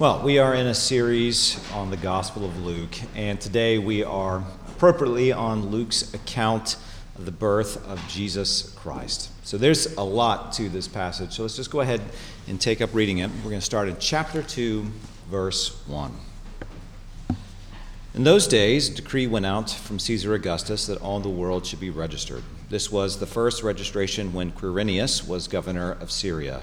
Well, we are in a series on the Gospel of Luke, and today we are appropriately on Luke's account of the birth of Jesus Christ. So there's a lot to this passage, so let's just go ahead and take up reading it. We're going to start in chapter 2, verse 1. In those days, a decree went out from Caesar Augustus that all the world should be registered. This was the first registration when Quirinius was governor of Syria.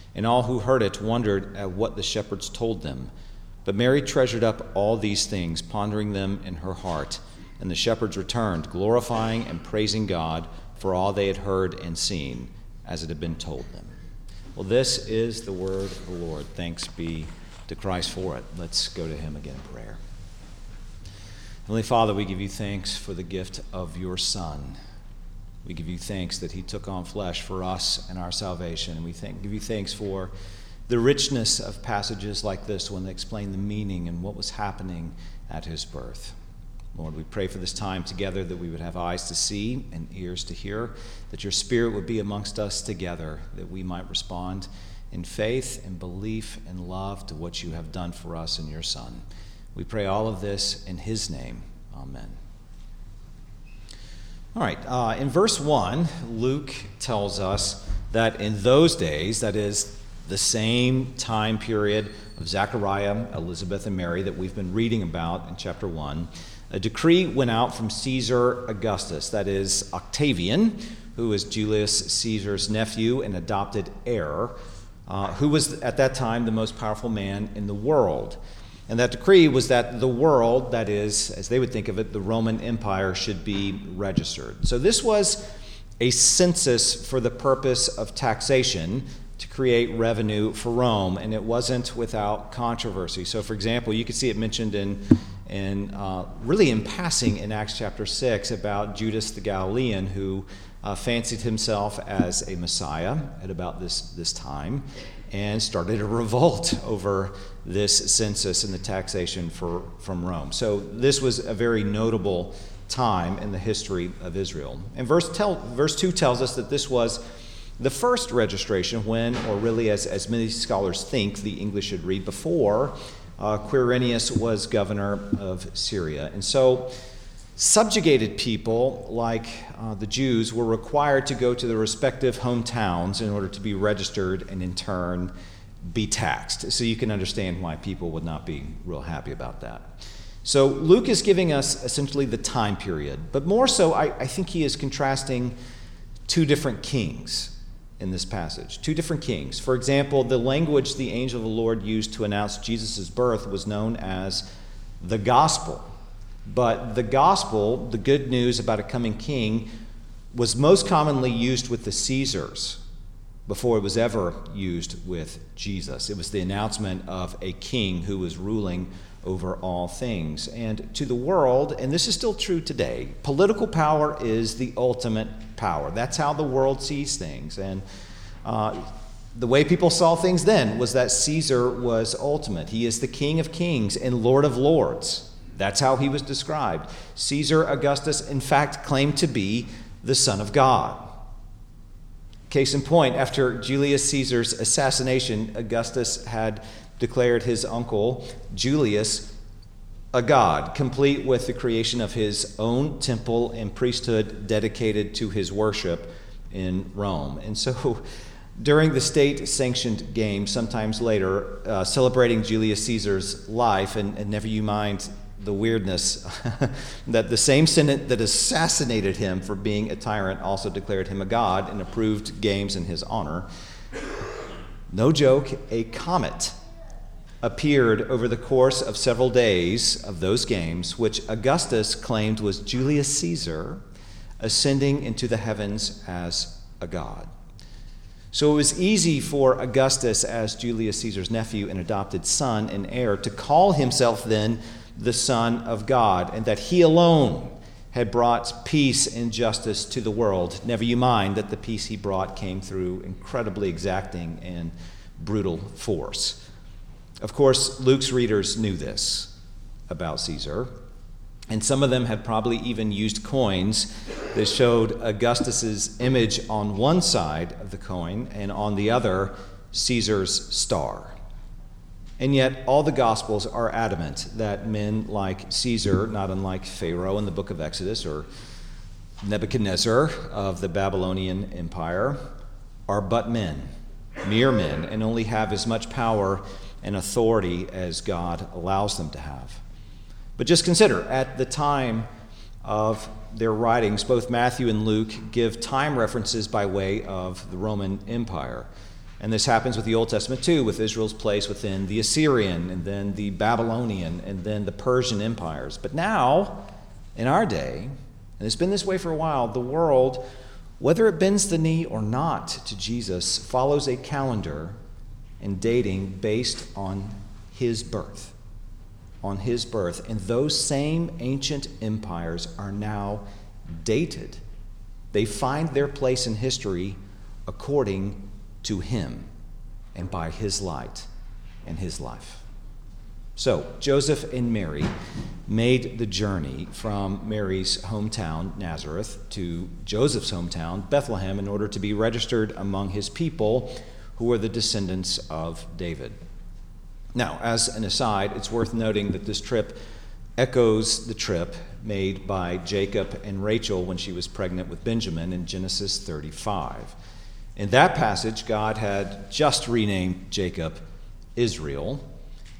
And all who heard it wondered at what the shepherds told them. But Mary treasured up all these things, pondering them in her heart. And the shepherds returned, glorifying and praising God for all they had heard and seen, as it had been told them. Well, this is the word of the Lord. Thanks be to Christ for it. Let's go to him again in prayer. Heavenly Father, we give you thanks for the gift of your Son. We give you thanks that he took on flesh for us and our salvation. And we thank, give you thanks for the richness of passages like this when they explain the meaning and what was happening at his birth. Lord, we pray for this time together that we would have eyes to see and ears to hear, that your spirit would be amongst us together, that we might respond in faith and belief and love to what you have done for us in your Son. We pray all of this in his name. Amen. All right, uh, in verse 1, Luke tells us that in those days, that is, the same time period of Zechariah, Elizabeth, and Mary that we've been reading about in chapter 1, a decree went out from Caesar Augustus, that is, Octavian, who is Julius Caesar's nephew and adopted heir, uh, who was at that time the most powerful man in the world. And that decree was that the world, that is, as they would think of it, the Roman Empire, should be registered. So this was a census for the purpose of taxation to create revenue for Rome, and it wasn't without controversy. So, for example, you could see it mentioned in, in uh, really in passing in Acts chapter 6 about Judas the Galilean who uh, fancied himself as a Messiah at about this, this time and started a revolt over this census and the taxation for, from Rome. So this was a very notable time in the history of Israel. And verse, tell, verse 2 tells us that this was the first registration when, or really as, as many scholars think the English should read, before uh, Quirinius was governor of Syria. And so subjugated people like uh, the Jews were required to go to their respective hometowns in order to be registered and in turn be taxed. So you can understand why people would not be real happy about that. So Luke is giving us essentially the time period, but more so, I, I think he is contrasting two different kings in this passage. Two different kings. For example, the language the angel of the Lord used to announce Jesus' birth was known as the gospel. But the gospel, the good news about a coming king, was most commonly used with the Caesars before it was ever used with Jesus. It was the announcement of a king who was ruling over all things. And to the world, and this is still true today, political power is the ultimate power. That's how the world sees things. And uh, the way people saw things then was that Caesar was ultimate. He is the King of kings and Lord of lords. That's how he was described. Caesar Augustus, in fact, claimed to be the Son of God. Case in point, after Julius Caesar's assassination, Augustus had declared his uncle, Julius, a god, complete with the creation of his own temple and priesthood dedicated to his worship in Rome. And so, during the state sanctioned games, sometimes later, uh, celebrating Julius Caesar's life, and, and never you mind the weirdness that the same Senate that assassinated him for being a tyrant also declared him a god and approved games in his honor. No joke, a comet appeared over the course of several days of those games, which Augustus claimed was Julius Caesar ascending into the heavens as a god. So it was easy for Augustus, as Julius Caesar's nephew and adopted son and heir, to call himself then the Son of God, and that he alone had brought peace and justice to the world. Never you mind that the peace he brought came through incredibly exacting and brutal force. Of course, Luke's readers knew this about Caesar. And some of them had probably even used coins that showed Augustus's image on one side of the coin and on the other Caesar's star. And yet, all the Gospels are adamant that men like Caesar, not unlike Pharaoh in the book of Exodus or Nebuchadnezzar of the Babylonian Empire, are but men, mere men, and only have as much power and authority as God allows them to have. But just consider, at the time of their writings, both Matthew and Luke give time references by way of the Roman Empire. And this happens with the Old Testament too, with Israel's place within the Assyrian and then the Babylonian and then the Persian empires. But now, in our day, and it's been this way for a while, the world, whether it bends the knee or not to Jesus, follows a calendar and dating based on his birth on his birth. And those same ancient empires are now dated. They find their place in history according to him and by his light and his life. So, Joseph and Mary made the journey from Mary's hometown, Nazareth, to Joseph's hometown, Bethlehem, in order to be registered among his people who were the descendants of David. Now, as an aside, it's worth noting that this trip echoes the trip made by Jacob and Rachel when she was pregnant with Benjamin in Genesis 35. In that passage, God had just renamed Jacob Israel,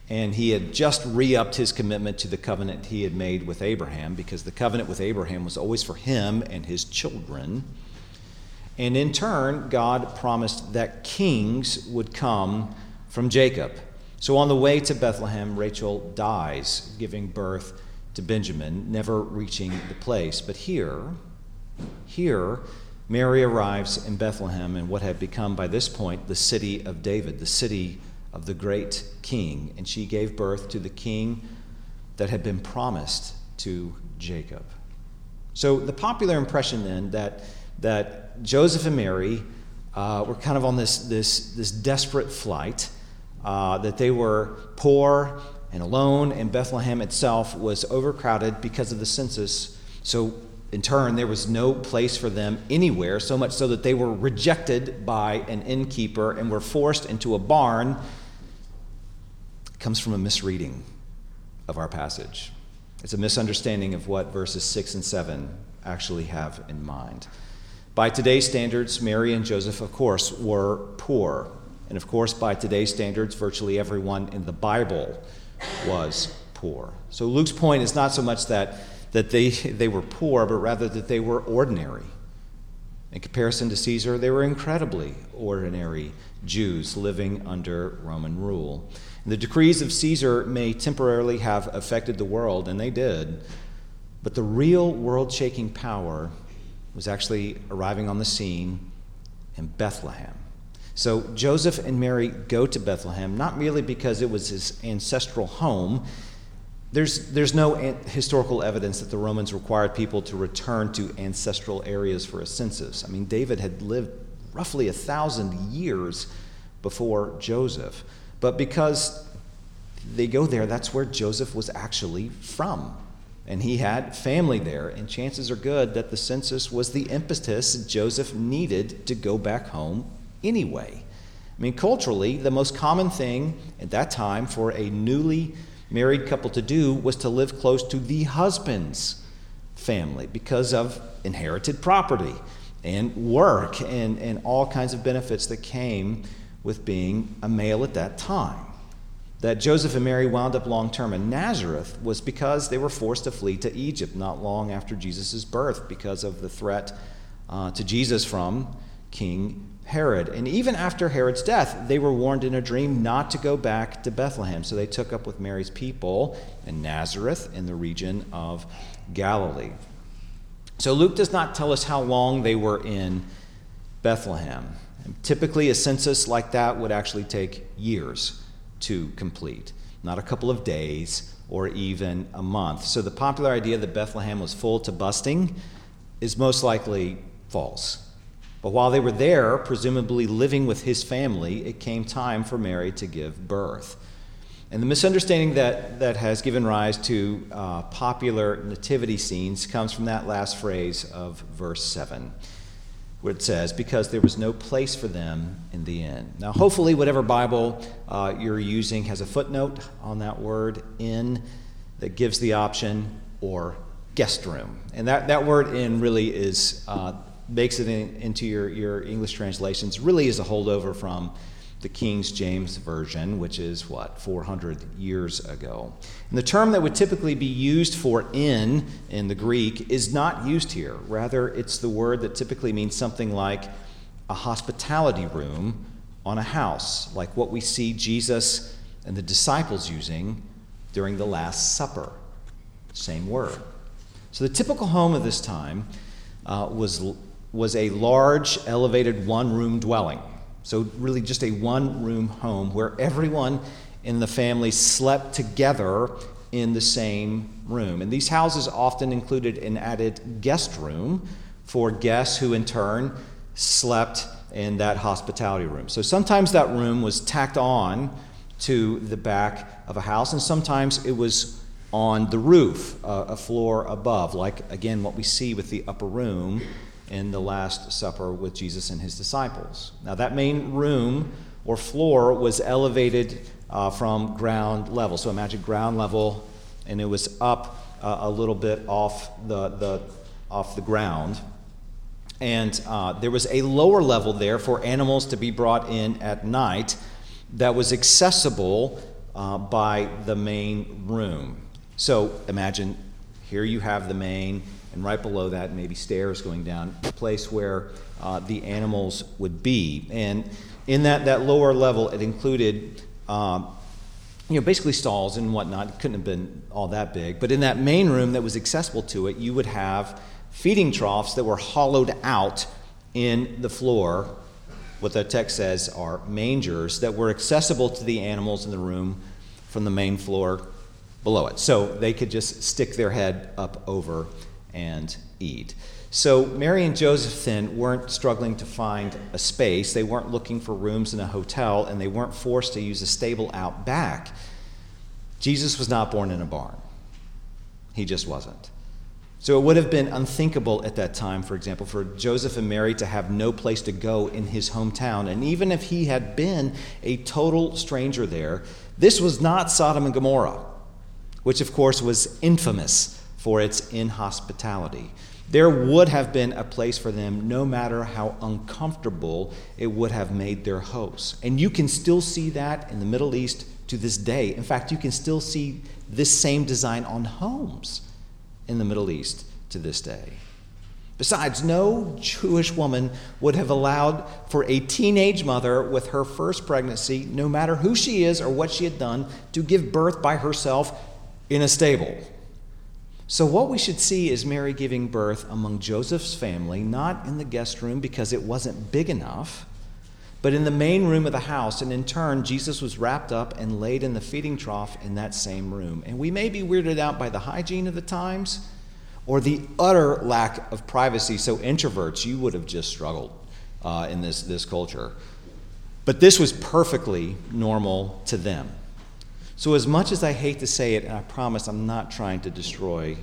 and he had just re upped his commitment to the covenant he had made with Abraham, because the covenant with Abraham was always for him and his children. And in turn, God promised that kings would come from Jacob. So on the way to Bethlehem, Rachel dies, giving birth to Benjamin, never reaching the place. But here, here, Mary arrives in Bethlehem in what had become by this point the city of David, the city of the great king. And she gave birth to the king that had been promised to Jacob. So the popular impression then that, that Joseph and Mary uh, were kind of on this, this, this desperate flight uh, that they were poor and alone, and Bethlehem itself was overcrowded because of the census. So, in turn, there was no place for them anywhere, so much so that they were rejected by an innkeeper and were forced into a barn. It comes from a misreading of our passage. It's a misunderstanding of what verses 6 and 7 actually have in mind. By today's standards, Mary and Joseph, of course, were poor. And of course, by today's standards, virtually everyone in the Bible was poor. So Luke's point is not so much that, that they, they were poor, but rather that they were ordinary. In comparison to Caesar, they were incredibly ordinary Jews living under Roman rule. And the decrees of Caesar may temporarily have affected the world, and they did, but the real world shaking power was actually arriving on the scene in Bethlehem. So Joseph and Mary go to Bethlehem, not merely because it was his ancestral home. There's, there's no an- historical evidence that the Romans required people to return to ancestral areas for a census. I mean, David had lived roughly a thousand years before Joseph. But because they go there, that's where Joseph was actually from. And he had family there, and chances are good that the census was the impetus Joseph needed to go back home anyway. I mean, culturally, the most common thing at that time for a newly married couple to do was to live close to the husband's family because of inherited property and work and, and all kinds of benefits that came with being a male at that time. That Joseph and Mary wound up long term in Nazareth was because they were forced to flee to Egypt not long after Jesus' birth because of the threat uh, to Jesus from King Herod. And even after Herod's death, they were warned in a dream not to go back to Bethlehem. So they took up with Mary's people in Nazareth in the region of Galilee. So Luke does not tell us how long they were in Bethlehem. Typically, a census like that would actually take years to complete, not a couple of days or even a month. So the popular idea that Bethlehem was full to busting is most likely false. But while they were there, presumably living with his family, it came time for Mary to give birth. And the misunderstanding that, that has given rise to uh, popular nativity scenes comes from that last phrase of verse 7, where it says, Because there was no place for them in the inn. Now, hopefully, whatever Bible uh, you're using has a footnote on that word, inn, that gives the option, or guest room. And that, that word inn really is, uh, makes it in, into your, your English translations, really is a holdover from the King James Version, which is what, 400 years ago. And the term that would typically be used for inn in the Greek is not used here. Rather, it's the word that typically means something like a hospitality room on a house, like what we see Jesus and the disciples using during the Last Supper. Same word. So the typical home of this time uh, was, was a large, elevated one room dwelling so, really, just a one room home where everyone in the family slept together in the same room. And these houses often included an added guest room for guests who, in turn, slept in that hospitality room. So, sometimes that room was tacked on to the back of a house, and sometimes it was on the roof, uh, a floor above, like again what we see with the upper room in the Last Supper with Jesus and his disciples. Now, that main room or floor was elevated uh, from ground level. So imagine ground level, and it was up uh, a little bit off the, the, off the ground. And uh, there was a lower level there for animals to be brought in at night that was accessible uh, by the main room. So imagine here you have the main, and right below that, maybe stairs going down, a place where uh, the animals would be. And in that, that lower level, it included. Um, you know, basically stalls and whatnot. It couldn't have been all that big. But in that main room that was accessible to it, you would have feeding troughs that were hollowed out in the floor. What the text says are mangers that were accessible to the animals in the room from the main floor below it. So they could just stick their head up over and eat. So Mary and Joseph then weren't struggling to find a space. They weren't looking for rooms in a hotel, and they weren't forced to use a stable out back. Jesus was not born in a barn. He just wasn't. So it would have been unthinkable at that time, for example, for Joseph and Mary to have no place to go in his hometown. And even if he had been a total stranger there, this was not Sodom and Gomorrah, which of course was infamous for its inhospitality. There would have been a place for them no matter how uncomfortable it would have made their hosts. And you can still see that in the Middle East to this day. In fact, you can still see this same design on homes in the Middle East to this day. Besides, no Jewish woman would have allowed for a teenage mother with her first pregnancy, no matter who she is or what she had done, to give birth by herself in a stable. So, what we should see is Mary giving birth among Joseph's family, not in the guest room because it wasn't big enough, but in the main room of the house. And in turn, Jesus was wrapped up and laid in the feeding trough in that same room. And we may be weirded out by the hygiene of the times or the utter lack of privacy. So, introverts, you would have just struggled uh, in this, this culture. But this was perfectly normal to them. So, as much as I hate to say it, and I promise I'm not trying to destroy,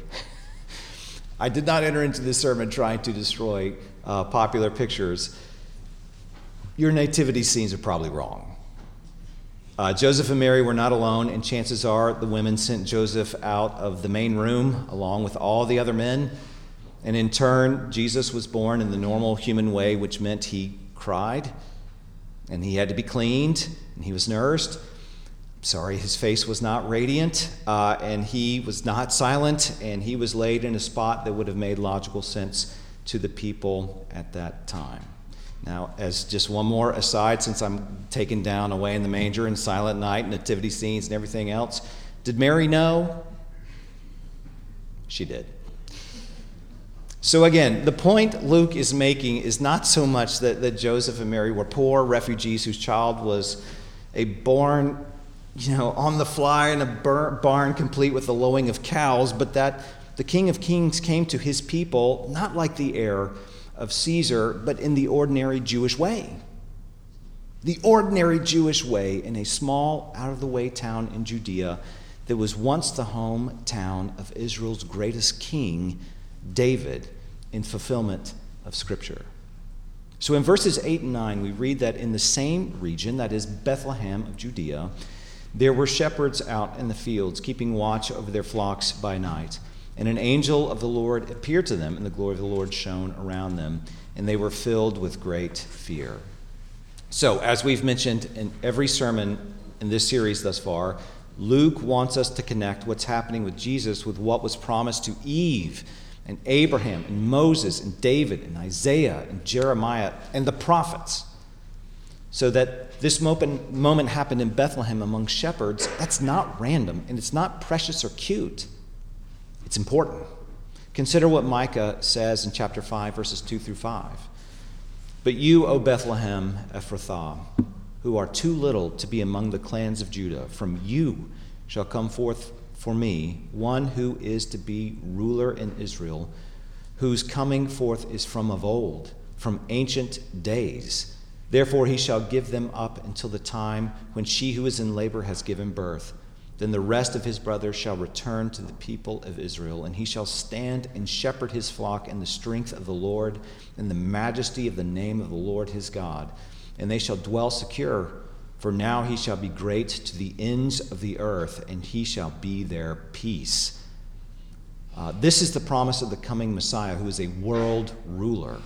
I did not enter into this sermon trying to destroy uh, popular pictures. Your nativity scenes are probably wrong. Uh, Joseph and Mary were not alone, and chances are the women sent Joseph out of the main room along with all the other men. And in turn, Jesus was born in the normal human way, which meant he cried and he had to be cleaned and he was nursed. Sorry, his face was not radiant, uh, and he was not silent, and he was laid in a spot that would have made logical sense to the people at that time. Now, as just one more aside, since I'm taken down away in the manger and silent night, nativity scenes, and everything else, did Mary know? She did. So, again, the point Luke is making is not so much that, that Joseph and Mary were poor refugees whose child was a born, you know, on the fly in a barn complete with the lowing of cows, but that the King of Kings came to his people not like the heir of Caesar, but in the ordinary Jewish way. The ordinary Jewish way in a small, out of the way town in Judea that was once the hometown of Israel's greatest king, David in fulfillment of Scripture. So in verses 8 and 9, we read that in the same region, that is Bethlehem of Judea, there were shepherds out in the fields, keeping watch over their flocks by night. And an angel of the Lord appeared to them, and the glory of the Lord shone around them, and they were filled with great fear. So, as we've mentioned in every sermon in this series thus far, Luke wants us to connect what's happening with Jesus with what was promised to Eve and Abraham and Moses and David and Isaiah and Jeremiah and the prophets. So that this moment, happened in Bethlehem among shepherds, that's not random and it's not precious or cute. It's important. Consider what Micah says in chapter 5, verses 2 through 5. But you, O Bethlehem Ephrathah, who are too little to be among the clans of Judah, from you shall come forth for me one who is to be ruler in Israel, whose coming forth is from of old, from ancient days. Therefore he shall give them up until the time when she who is in labor has given birth. Then the rest of his brothers shall return to the people of Israel, and he shall stand and shepherd his flock in the strength of the Lord, in the majesty of the name of the Lord his God. And they shall dwell secure for now he shall be great to the ends of the earth, and he shall be their peace. Uh, this is the promise of the coming Messiah, who is a world ruler,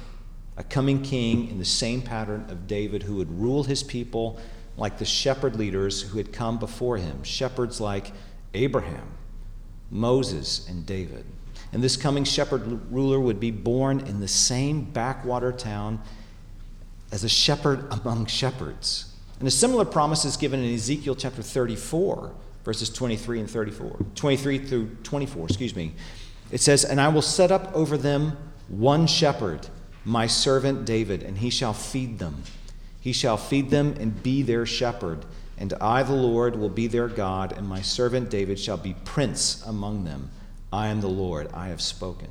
a coming king in the same pattern of David, who would rule his people like the shepherd leaders who had come before him, shepherds like Abraham, Moses, and David. And this coming shepherd ruler would be born in the same backwater town as a shepherd among shepherds and a similar promise is given in Ezekiel chapter 34, verses 23 and 34. 23 through 24, excuse me. It says, And I will set up over them one shepherd, my servant David, and he shall feed them. He shall feed them and be their shepherd. And I, the Lord, will be their God, and my servant David shall be prince among them. I am the Lord, I have spoken.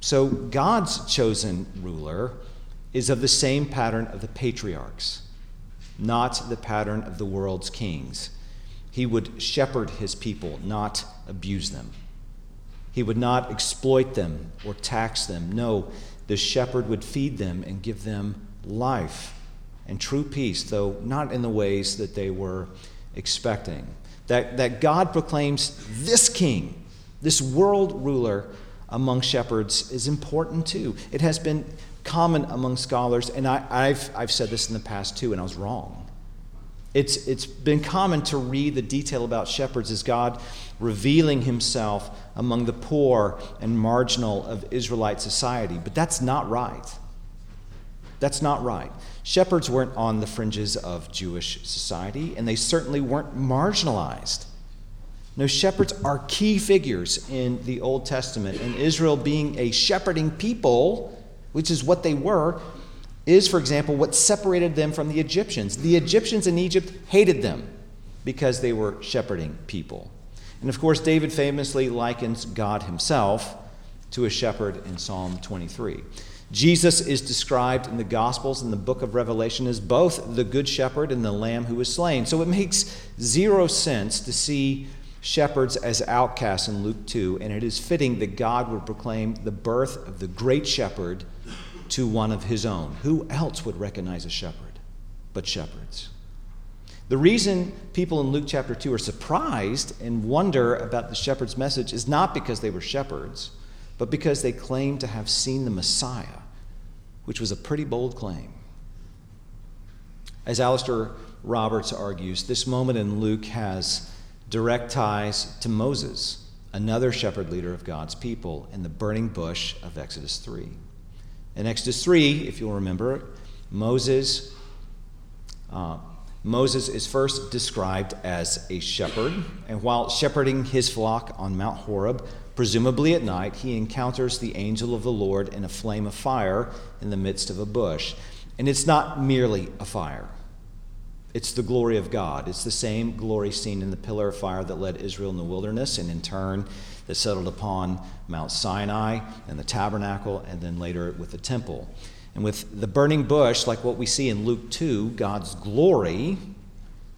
So God's chosen ruler is of the same pattern of the patriarchs not the pattern of the world's kings. He would shepherd his people, not abuse them. He would not exploit them or tax them. No, the shepherd would feed them and give them life and true peace, though not in the ways that they were expecting. That, that God proclaims this king, this world ruler among shepherds, is important too. It has been common among scholars, and I, have I've said this in the past too, and I was wrong. It's, it's been common to read the detail about shepherds as God revealing himself among the poor and marginal of Israelite society, but that's not right. That's not right. Shepherds weren't on the fringes of Jewish society, and they certainly weren't marginalized. No, shepherds are key figures in the Old Testament, and Israel being a shepherding people which is what they were, is, for example, what separated them from the Egyptians. The Egyptians in Egypt hated them because they were shepherding people. And of course, David famously likens God himself to a shepherd in Psalm 23. Jesus is described in the Gospels and the book of Revelation as both the Good Shepherd and the Lamb who was slain. So it makes zero sense to see shepherds as outcasts in Luke 2, and it is fitting that God would proclaim the birth of the great shepherd to one of his own. Who else would recognize a shepherd but shepherds? The reason people in Luke chapter 2 are surprised and wonder about the shepherd's message is not because they were shepherds, but because they claim to have seen the Messiah, which was a pretty bold claim. As Alastair Roberts argues, this moment in Luke has direct ties to Moses, another shepherd leader of God's people, in the burning bush of Exodus 3. In Exodus 3, if you'll remember, Moses. Uh, Moses is first described as a shepherd, and while shepherding his flock on Mount Horeb, presumably at night, he encounters the angel of the Lord in a flame of fire in the midst of a bush. And it's not merely a fire, it's the glory of God. It's the same glory seen in the pillar of fire that led Israel in the wilderness, and in turn, that settled upon Mount Sinai and the tabernacle, and then later with the temple. And with the burning bush, like what we see in Luke 2, God's glory,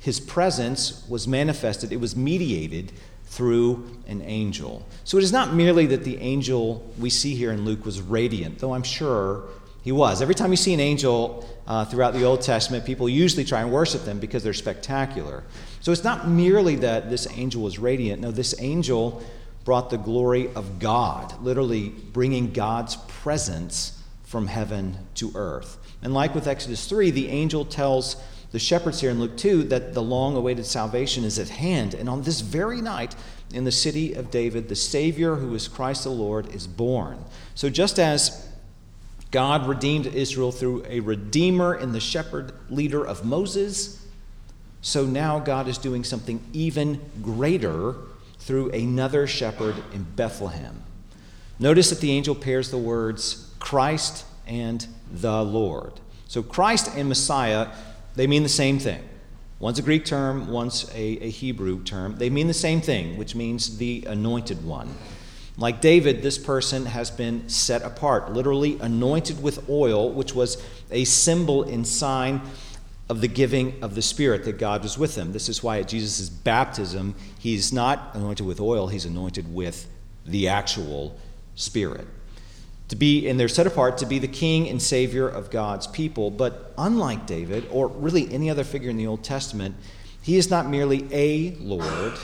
his presence was manifested, it was mediated through an angel. So it is not merely that the angel we see here in Luke was radiant, though I'm sure he was. Every time you see an angel uh, throughout the Old Testament, people usually try and worship them because they're spectacular. So it's not merely that this angel was radiant. No, this angel brought the glory of God, literally bringing God's presence from heaven to earth. And like with Exodus 3, the angel tells the shepherds here in Luke 2 that the long awaited salvation is at hand. And on this very night, in the city of David, the Savior, who is Christ the Lord, is born. So just as God redeemed Israel through a redeemer in the shepherd leader of Moses, so now God is doing something even greater through another shepherd in Bethlehem. Notice that the angel pairs the words Christ and the Lord. So Christ and Messiah, they mean the same thing. One's a Greek term, one's a, a Hebrew term. They mean the same thing, which means the anointed one. Like David, this person has been set apart, literally anointed with oil, which was a symbol and sign of the giving of the Spirit that God was with him. This is why at Jesus' baptism, he's not anointed with oil, he's anointed with the actual Spirit to be, and they're set apart to be the king and savior of God's people. But unlike David, or really any other figure in the Old Testament, he is not merely a Lord,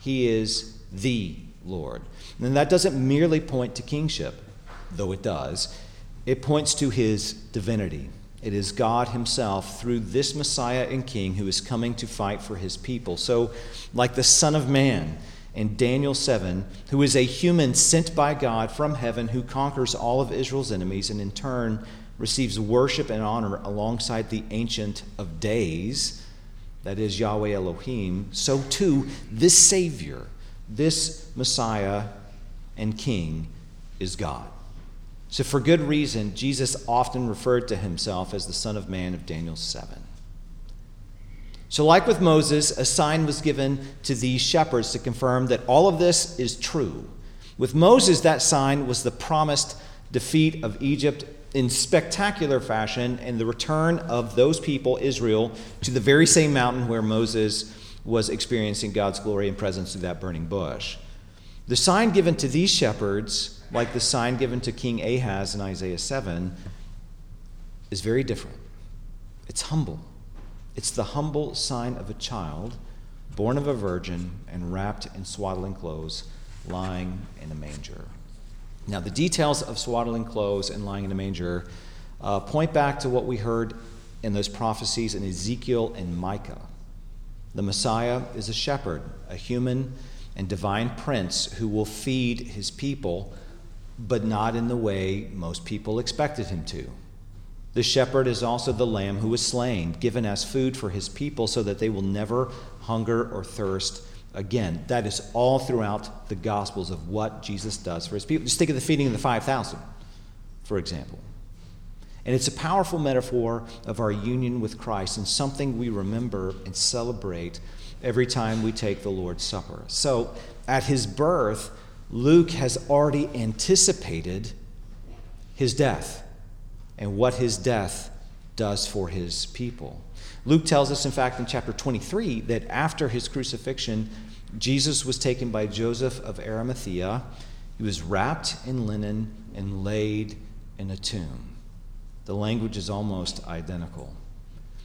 he is the Lord. And that doesn't merely point to kingship, though it does, it points to his divinity. It is God Himself through this Messiah and King who is coming to fight for His people. So, like the Son of Man, in Daniel 7, who is a human sent by God from heaven who conquers all of Israel's enemies and in turn receives worship and honor alongside the Ancient of Days, that is Yahweh Elohim, so too this Savior, this Messiah and King is God. So, for good reason, Jesus often referred to himself as the Son of Man of Daniel 7. So, like with Moses, a sign was given to these shepherds to confirm that all of this is true. With Moses, that sign was the promised defeat of Egypt in spectacular fashion and the return of those people, Israel, to the very same mountain where Moses was experiencing God's glory and presence through that burning bush. The sign given to these shepherds, like the sign given to King Ahaz in Isaiah 7, is very different. It's humble. It's the humble sign of a child born of a virgin and wrapped in swaddling clothes, lying in a manger. Now, the details of swaddling clothes and lying in a manger uh, point back to what we heard in those prophecies in Ezekiel and Micah. The Messiah is a shepherd, a human and divine prince who will feed his people, but not in the way most people expected him to. The shepherd is also the lamb who was slain, given as food for his people so that they will never hunger or thirst again. That is all throughout the Gospels of what Jesus does for his people. Just think of the feeding of the 5,000, for example. And it's a powerful metaphor of our union with Christ and something we remember and celebrate every time we take the Lord's Supper. So, at his birth, Luke has already anticipated his death and what his death does for his people. Luke tells us, in fact, in chapter 23, that after his crucifixion, Jesus was taken by Joseph of Arimathea. He was wrapped in linen and laid in a tomb. The language is almost identical.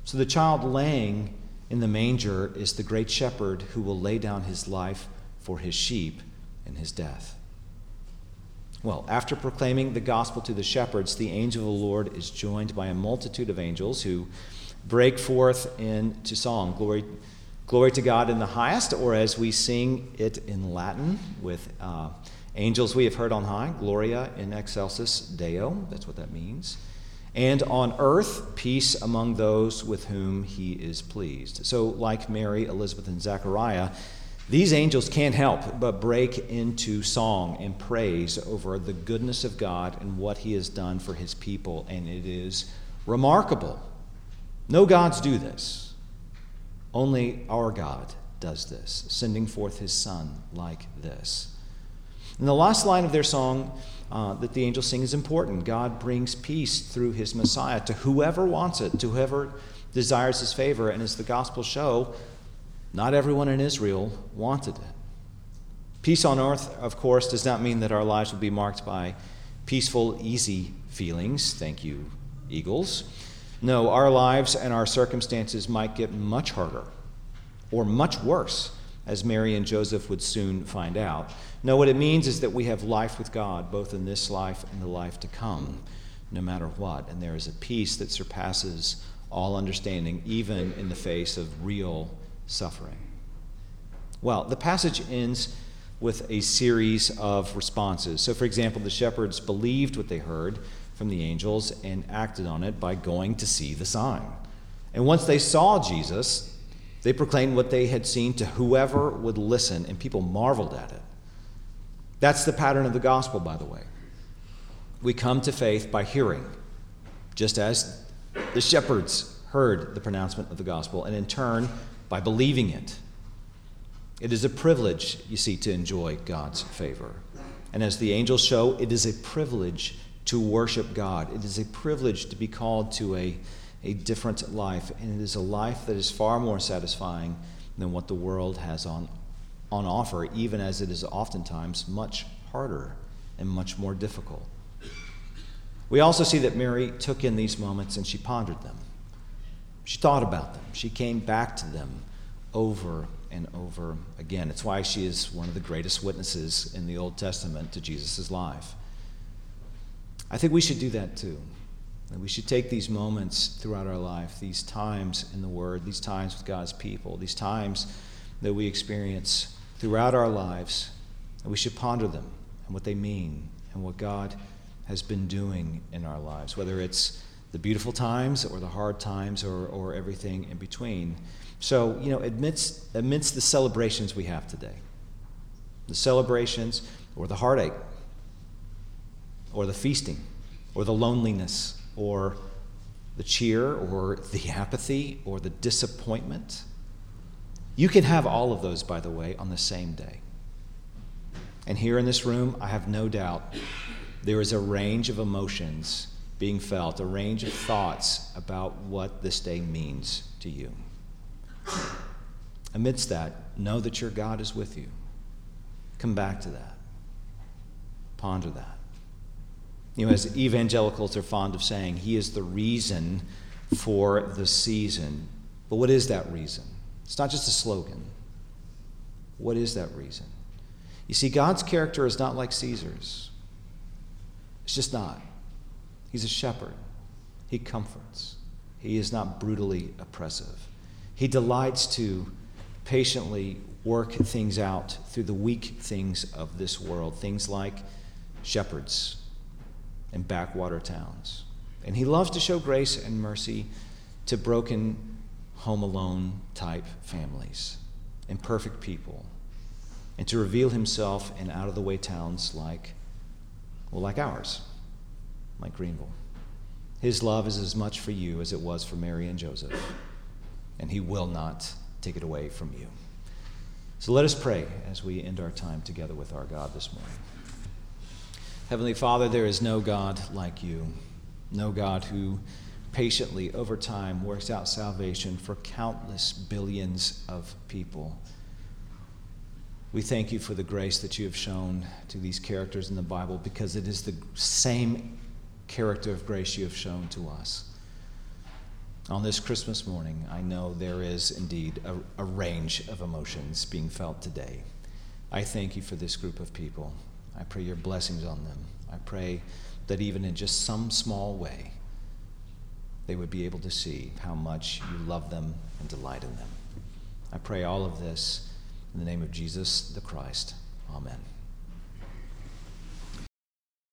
So the child laying in the manger is the great shepherd who will lay down his life for his sheep in his death. Well, after proclaiming the gospel to the shepherds, the angel of the Lord is joined by a multitude of angels who break forth into song. Glory, glory to God in the highest, or as we sing it in Latin with uh, angels we have heard on high, Gloria in excelsis Deo. That's what that means. And on earth, peace among those with whom he is pleased. So, like Mary, Elizabeth, and Zechariah, these angels can't help but break into song and praise over the goodness of God and what he has done for his people, and it is remarkable. No gods do this. Only our God does this, sending forth his Son like this. In the last line of their song uh, that the angels sing is important. God brings peace through his Messiah to whoever wants it, to whoever desires his favor. And as the Gospels show, not everyone in Israel wanted it. Peace on earth, of course, does not mean that our lives will be marked by peaceful, easy feelings. Thank you, Eagles. No, our lives and our circumstances might get much harder or much worse, as Mary and Joseph would soon find out. No, what it means is that we have life with God, both in this life and the life to come, no matter what. And there is a peace that surpasses all understanding, even in the face of real suffering. Well, the passage ends with a series of responses. So, for example, the shepherds believed what they heard from the angels and acted on it by going to see the sign. And once they saw Jesus, they proclaimed what they had seen to whoever would listen, and people marveled at it. That's the pattern of the gospel, by the way. We come to faith by hearing, just as the shepherds heard the pronouncement of the gospel, and in turn, by believing it. It is a privilege, you see, to enjoy God's favor. And as the angels show, it is a privilege to worship God. It is a privilege to be called to a, a different life, and it is a life that is far more satisfying than what the world has on, on offer, even as it is oftentimes much harder and much more difficult. We also see that Mary took in these moments and she pondered them. She thought about them. She came back to them over and over again. It's why she is one of the greatest witnesses in the Old Testament to Jesus' life. I think we should do that too. And we should take these moments throughout our life, these times in the Word, these times with God's people, these times that we experience throughout our lives, and we should ponder them and what they mean and what God has been doing in our lives, whether it's the beautiful times or the hard times or, or everything in between. So, you know, amidst, amidst the celebrations we have today, the celebrations or the heartache or the feasting, or the loneliness, or the cheer, or the apathy, or the disappointment. You can have all of those, by the way, on the same day. And here in this room, I have no doubt there is a range of emotions being felt, a range of thoughts about what this day means to you. Amidst that, know that your God is with you. Come back to that. Ponder that. You know, as evangelicals are fond of saying, he is the reason for the season. But what is that reason? It's not just a slogan. What is that reason? You see, God's character is not like Caesar's. It's just not. He's a shepherd, he comforts, he is not brutally oppressive. He delights to patiently work things out through the weak things of this world, things like shepherds and backwater towns. And he loves to show grace and mercy to broken, home alone type families, imperfect people, and to reveal himself in out of the way towns like, well, like ours, like Greenville. His love is as much for you as it was for Mary and Joseph, and he will not take it away from you. So let us pray as we end our time together with our God this morning. Heavenly Father, there is no God like you, no God who patiently over time works out salvation for countless billions of people. We thank you for the grace that you have shown to these characters in the Bible because it is the same character of grace you have shown to us. On this Christmas morning, I know there is indeed a, a, range of emotions being felt today. I thank you for this group of people. I pray your blessings on them. I pray that even in just some small way, they would be able to see how much you love them and delight in them. I pray all of this in the name of Jesus the Christ. Amen.